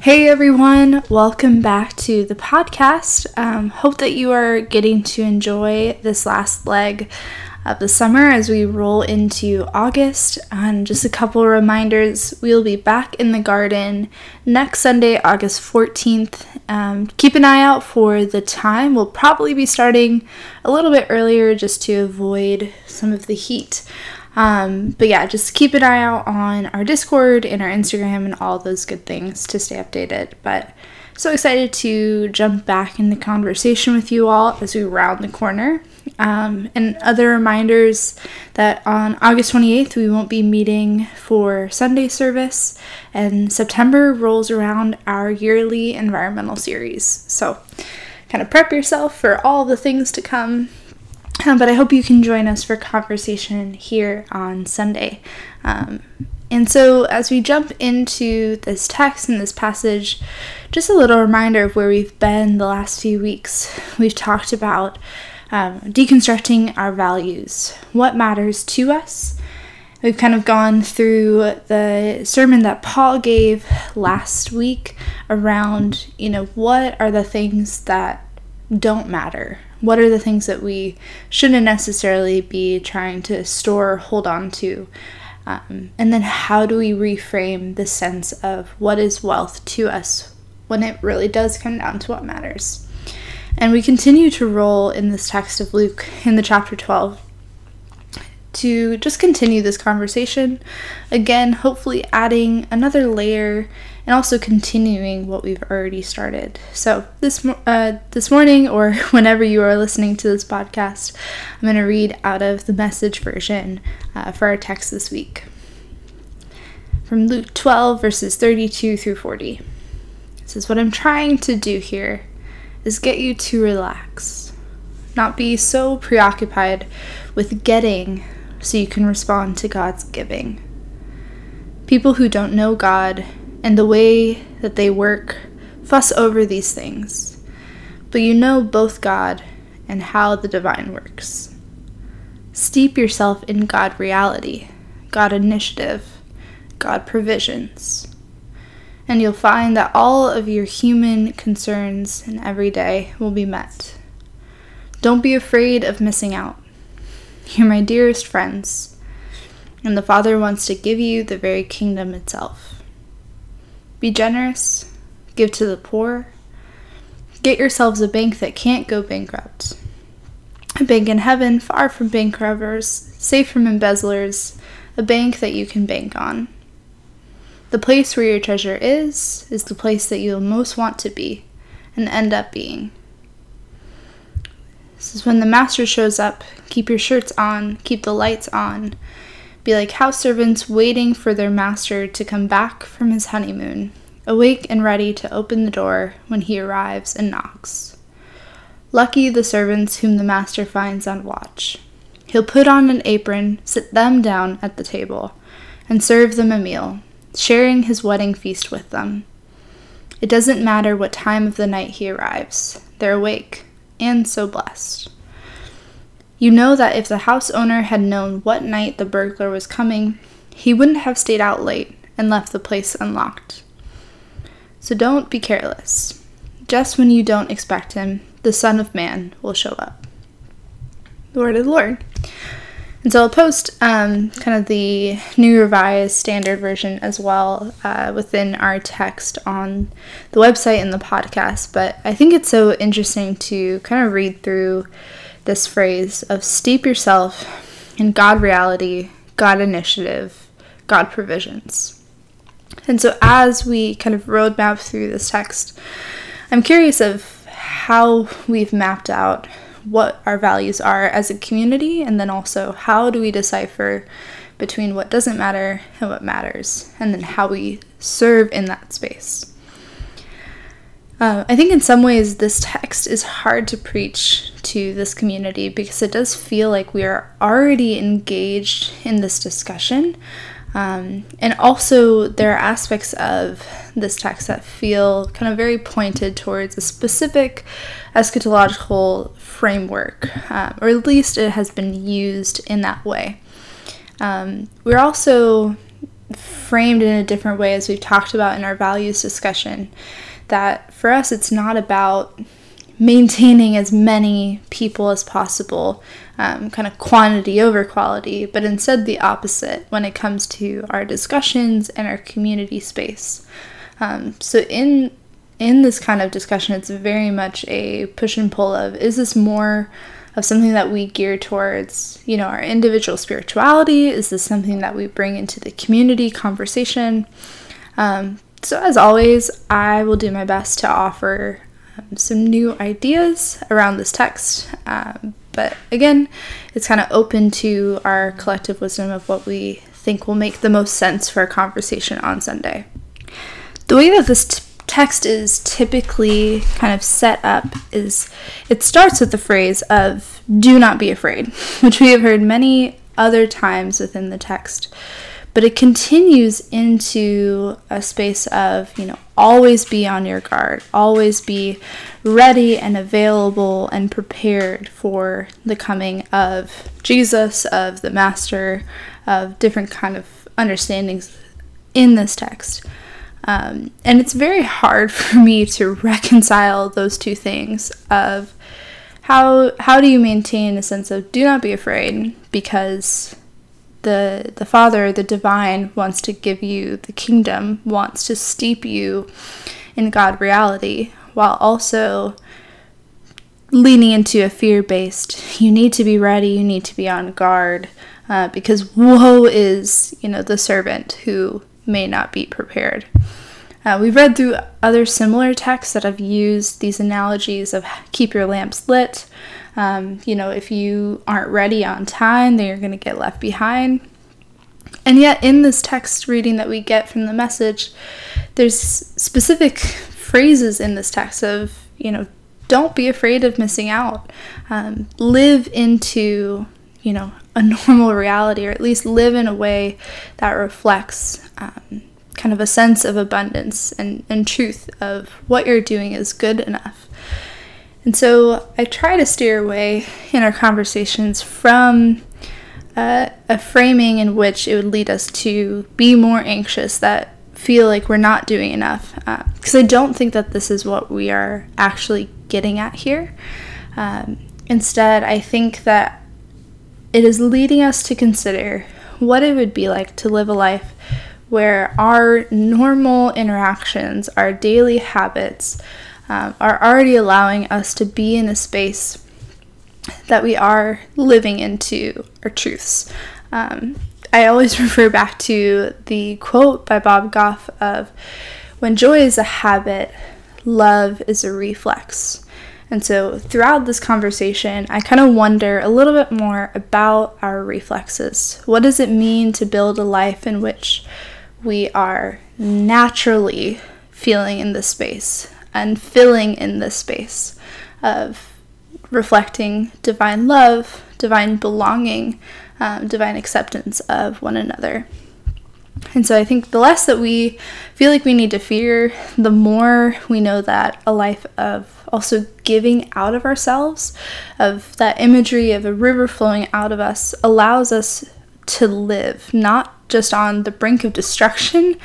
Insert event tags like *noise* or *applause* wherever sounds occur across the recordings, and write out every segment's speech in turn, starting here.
Hey everyone, welcome back to the podcast. Um, hope that you are getting to enjoy this last leg of the summer as we roll into August. And just a couple reminders we'll be back in the garden next Sunday, August 14th. Um, keep an eye out for the time. We'll probably be starting a little bit earlier just to avoid some of the heat. Um, but yeah, just keep an eye out on our Discord and our Instagram and all those good things to stay updated. But so excited to jump back in the conversation with you all as we round the corner. Um, and other reminders that on August 28th we won't be meeting for Sunday service, and September rolls around our yearly environmental series. So, kind of prep yourself for all the things to come but I hope you can join us for conversation here on Sunday. Um, and so, as we jump into this text and this passage, just a little reminder of where we've been the last few weeks. We've talked about um, deconstructing our values, what matters to us. We've kind of gone through the sermon that Paul gave last week around, you know, what are the things that don't matter what are the things that we shouldn't necessarily be trying to store or hold on to? Um, and then how do we reframe the sense of what is wealth to us when it really does come down to what matters? And we continue to roll in this text of Luke in the chapter 12 to just continue this conversation. Again, hopefully adding another layer and also continuing what we've already started. So this uh, this morning, or *laughs* whenever you are listening to this podcast, I'm going to read out of the message version uh, for our text this week from Luke 12 verses 32 through 40. It says, "What I'm trying to do here is get you to relax, not be so preoccupied with getting." So you can respond to God's giving. People who don't know God and the way that they work fuss over these things, but you know both God and how the divine works. Steep yourself in God reality, God initiative, God provisions, and you'll find that all of your human concerns in every day will be met. Don't be afraid of missing out. You're my dearest friends, and the Father wants to give you the very kingdom itself. Be generous, give to the poor. Get yourselves a bank that can't go bankrupt. A bank in heaven, far from bank robbers, safe from embezzlers, a bank that you can bank on. The place where your treasure is, is the place that you'll most want to be and end up being. Is when the master shows up, keep your shirts on, keep the lights on, be like house servants waiting for their master to come back from his honeymoon, awake and ready to open the door when he arrives and knocks. Lucky the servants whom the master finds on watch. He'll put on an apron, sit them down at the table, and serve them a meal, sharing his wedding feast with them. It doesn't matter what time of the night he arrives, they're awake and so blessed. You know that if the house owner had known what night the burglar was coming, he wouldn't have stayed out late and left the place unlocked. So don't be careless. Just when you don't expect him, the Son of Man will show up. The word of the Lord. And so I'll post um, kind of the New Revised Standard Version as well uh, within our text on the website and the podcast. But I think it's so interesting to kind of read through this phrase of steep yourself in God reality, God initiative, God provisions. And so as we kind of roadmap through this text, I'm curious of how we've mapped out what our values are as a community and then also how do we decipher between what doesn't matter and what matters and then how we serve in that space. Uh, I think in some ways this text is hard to preach to this community because it does feel like we are already engaged in this discussion. Um, and also, there are aspects of this text that feel kind of very pointed towards a specific eschatological framework, uh, or at least it has been used in that way. Um, we're also framed in a different way, as we've talked about in our values discussion, that for us it's not about maintaining as many people as possible, um, kind of quantity over quality, but instead the opposite when it comes to our discussions and our community space. Um, so in in this kind of discussion, it's very much a push and pull of is this more of something that we gear towards, you know, our individual spirituality? Is this something that we bring into the community conversation? Um, so, as always, I will do my best to offer some new ideas around this text. Um, but again, it's kind of open to our collective wisdom of what we think will make the most sense for a conversation on Sunday. The way that this t- text is typically kind of set up is it starts with the phrase of do not be afraid, *laughs* which we have heard many other times within the text. But it continues into a space of, you know, always be on your guard, always be ready and available and prepared for the coming of Jesus, of the Master, of different kind of understandings in this text. Um, and it's very hard *laughs* for me to reconcile those two things of how how do you maintain a sense of do not be afraid because the the father the divine wants to give you the kingdom wants to steep you in god reality while also leaning into a fear based you need to be ready you need to be on guard uh, because woe is you know the servant who may not be prepared. Uh, we've read through other similar texts that have used these analogies of keep your lamps lit. Um, you know, if you aren't ready on time, then you're going to get left behind. And yet, in this text reading that we get from the message, there's specific phrases in this text of, you know, don't be afraid of missing out. Um, live into, you know, a *laughs* normal reality, or at least live in a way that reflects um, kind of a sense of abundance and, and truth of what you're doing is good enough. And so I try to steer away in our conversations from uh, a framing in which it would lead us to be more anxious, that feel like we're not doing enough. Because uh, I don't think that this is what we are actually getting at here. Um, instead, I think that it is leading us to consider what it would be like to live a life where our normal interactions, our daily habits, um, are already allowing us to be in a space that we are living into our truths. Um, I always *laughs* refer back to the quote by Bob Goff of when joy is a habit, love is a reflex. And so throughout this conversation, I kind of wonder a little bit more about our reflexes. What does it mean to build a life in which we are naturally feeling in this space and filling in this space of reflecting divine love, divine belonging, um, divine acceptance of one another? And so I think the less that we feel like we need to fear, the more we know that a life of also giving out of ourselves, of that imagery of a river flowing out of us, allows us to live not just on the brink of destruction,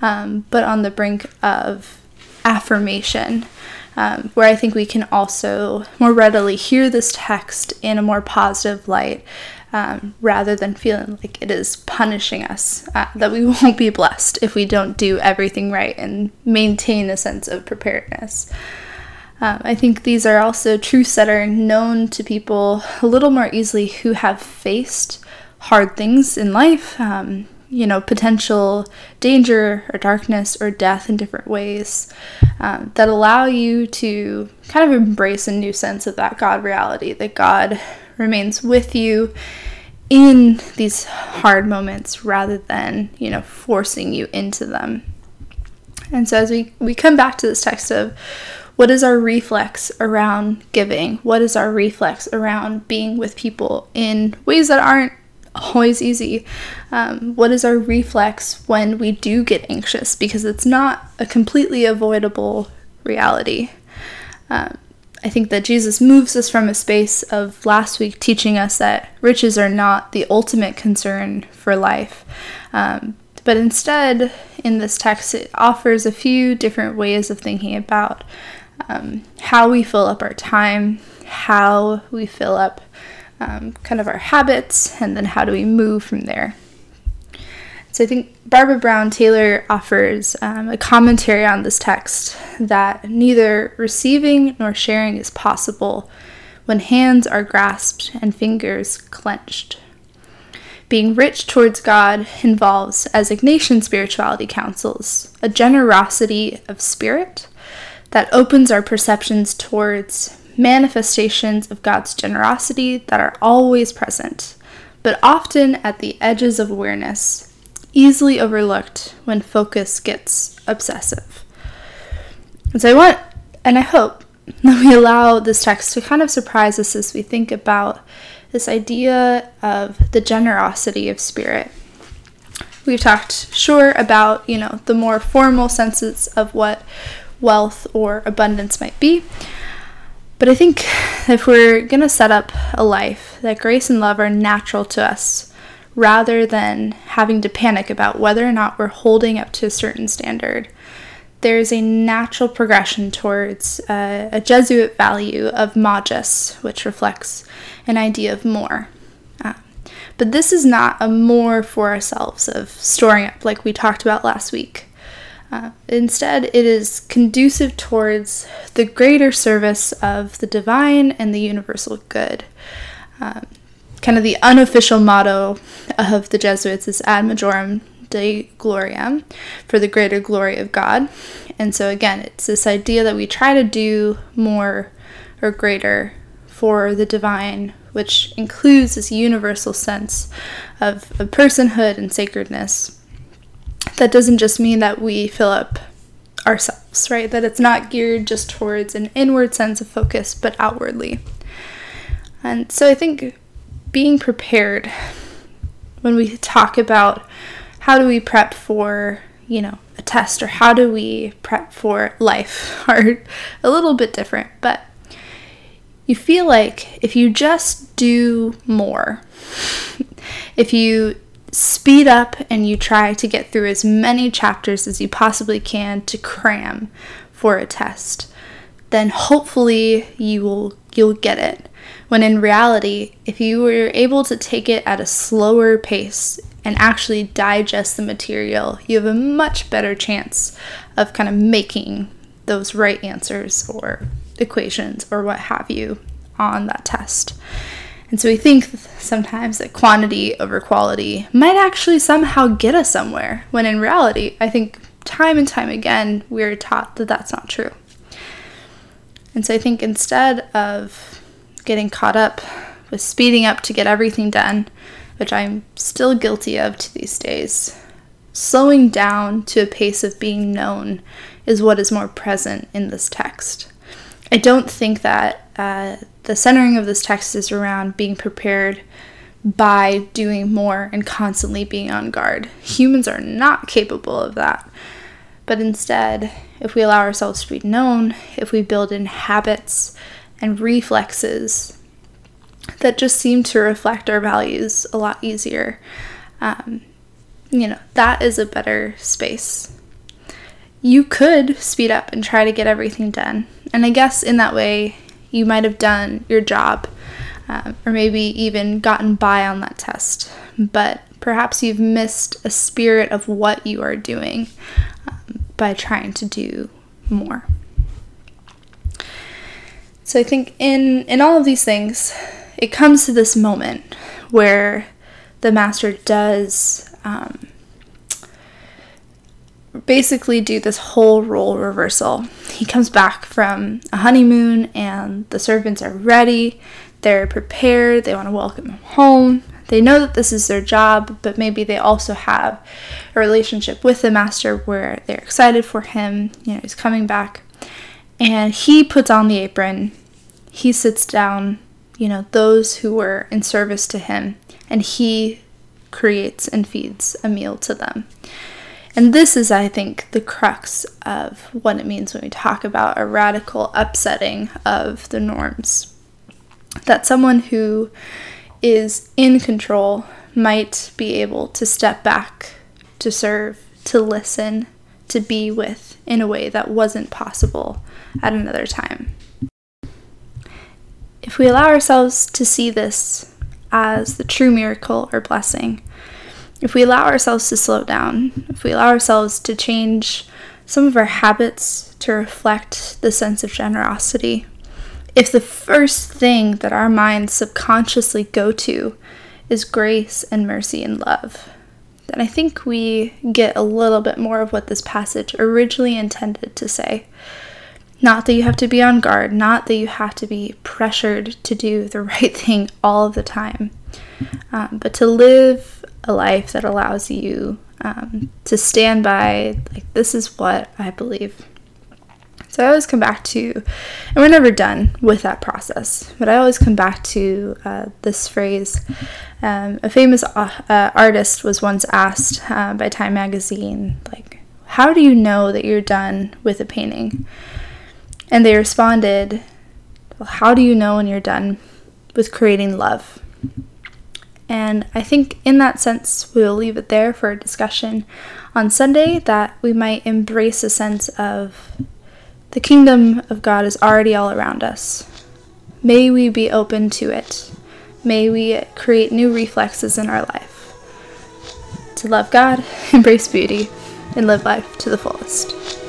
um, but on the brink of affirmation. Um, where I think we can also more readily hear this text in a more positive light um, rather than feeling like it is punishing us, uh, that we *laughs* won't be blessed if we don't do everything right and maintain a sense of preparedness. Um, I think these are also truths that are known to people a little more easily who have faced hard things in life, um, you know, potential danger or darkness or death in different ways um, that allow you to kind of embrace a new sense of that God reality, that God remains with you in these hard moments rather than, you know, forcing you into them. And so as we, we come back to this text of what is our reflex around giving? What is our reflex around being with people in ways that aren't always easy? Um, what is our reflex when we do get anxious? Because it's not a completely avoidable reality. Um, I think that Jesus moves us from a space of last week teaching us that riches are not the ultimate concern for life. Um, but instead, in this text, it offers a few different ways of thinking about um, how we fill up our time, how we fill up um, kind of our habits, and then how do we move from there. So I think Barbara Brown Taylor offers um, a commentary on this text that neither receiving nor sharing is possible when hands are grasped and fingers clenched. Being rich towards God involves, as Ignatian spirituality counsels, a generosity of spirit that opens our perceptions towards manifestations of God's generosity that are always present, but often at the edges of awareness, easily overlooked when focus gets obsessive. And so I want, and I hope, *laughs* that we allow this text to kind of surprise us as we think about this idea of the generosity of spirit. We've talked, sure, about, you know, the more formal senses of what wealth or abundance might be. But I think if we're going to set up a life that grace and love are natural to us, rather than having to panic about whether or not we're holding up to a certain standard, there's a natural progression towards uh, a Jesuit value of magis, which reflects an idea of more. Uh, but this is not a more for ourselves of storing up like we talked about last week. Uh, instead, it is conducive towards the greater service of the divine and the universal good. Um, kind of the unofficial motto of the Jesuits is Ad Majorem Dei Gloriam, for the greater glory of God. And so, again, it's this idea that we try to do more or greater for the divine, which includes this universal sense of, of personhood and sacredness that doesn't just mean that we fill up ourselves, right? That it's not geared just towards an inward sense of focus, but outwardly. And so I think being prepared when we talk about how do we prep for, you know, a test or how do we prep for life *laughs* are a little bit different, but you feel like if you just do more, *laughs* if you speed up and you try to get through as many chapters as you possibly can to cram for a test, then hopefully you will you'll get it. When in reality, if you were able to take it at a slower pace and actually digest the material, you have a much better chance of kind of making those right answers or equations or what have you on that test. And so we think sometimes that quantity over quality might actually somehow get us somewhere, when in reality, I think time and time again, we're taught that that's not true. And so I think instead of getting caught up with speeding up to get everything done, which I'm still guilty of to these days, slowing down to a pace of being known is what is more present in this text. I don't think that uh, the centering of this text is around being prepared by doing more and constantly being on guard. Humans are not capable of that. But instead, if we allow ourselves to be known, if we build in habits and reflexes that just seem to reflect our values a lot easier, um, you know, that is a better space. You could speed up and try to get everything done. And I guess in that way, you might have done your job uh, or maybe even gotten by on that test. But perhaps you've missed a spirit of what you are doing um, by trying to do more. So I think in in all of these things, it comes to this moment where the master does um, basically do this whole role reversal. He comes back from a honeymoon, and the servants are ready. They're prepared. They want to welcome him home. They know that this is their job, but maybe they also have a relationship with the master where they're excited for him. You know, he's coming back. And he puts on the apron. He sits down, you know, those who were in service to him, and he creates and feeds a meal to them. And this is, I think, the crux of what it means when we talk about a radical upsetting of the norms. That someone who is in control might be able to step back to serve, to listen, to be with in a way that wasn't possible at another time. If we allow ourselves to see this as the true miracle or blessing, if we allow ourselves to slow down, if we allow ourselves to change some of our habits to reflect the sense of generosity, if the first thing that our minds subconsciously go to is grace and mercy and love, then I think we get a little bit more of what this passage originally intended to say. Not that you have to be on guard, not that you have to be pressured to do the *laughs* right thing all of the time, um, but to live a life that allows you um, to stand by, like, this is what I believe. So I always come back to, and we're never done with that process, but I always come back to uh, this phrase. Um, a famous uh, uh, artist was once asked uh, by Time magazine, like, how do you know that you're done with a painting? And they responded, well, how do you know when you're done with creating love? And I think in that sense, we'll leave it there for a discussion on Sunday that we might embrace a sense of the kingdom of God is already all around us. May we be open to it. May we create new reflexes in our life. To love God, *laughs* embrace beauty, and live life to the fullest.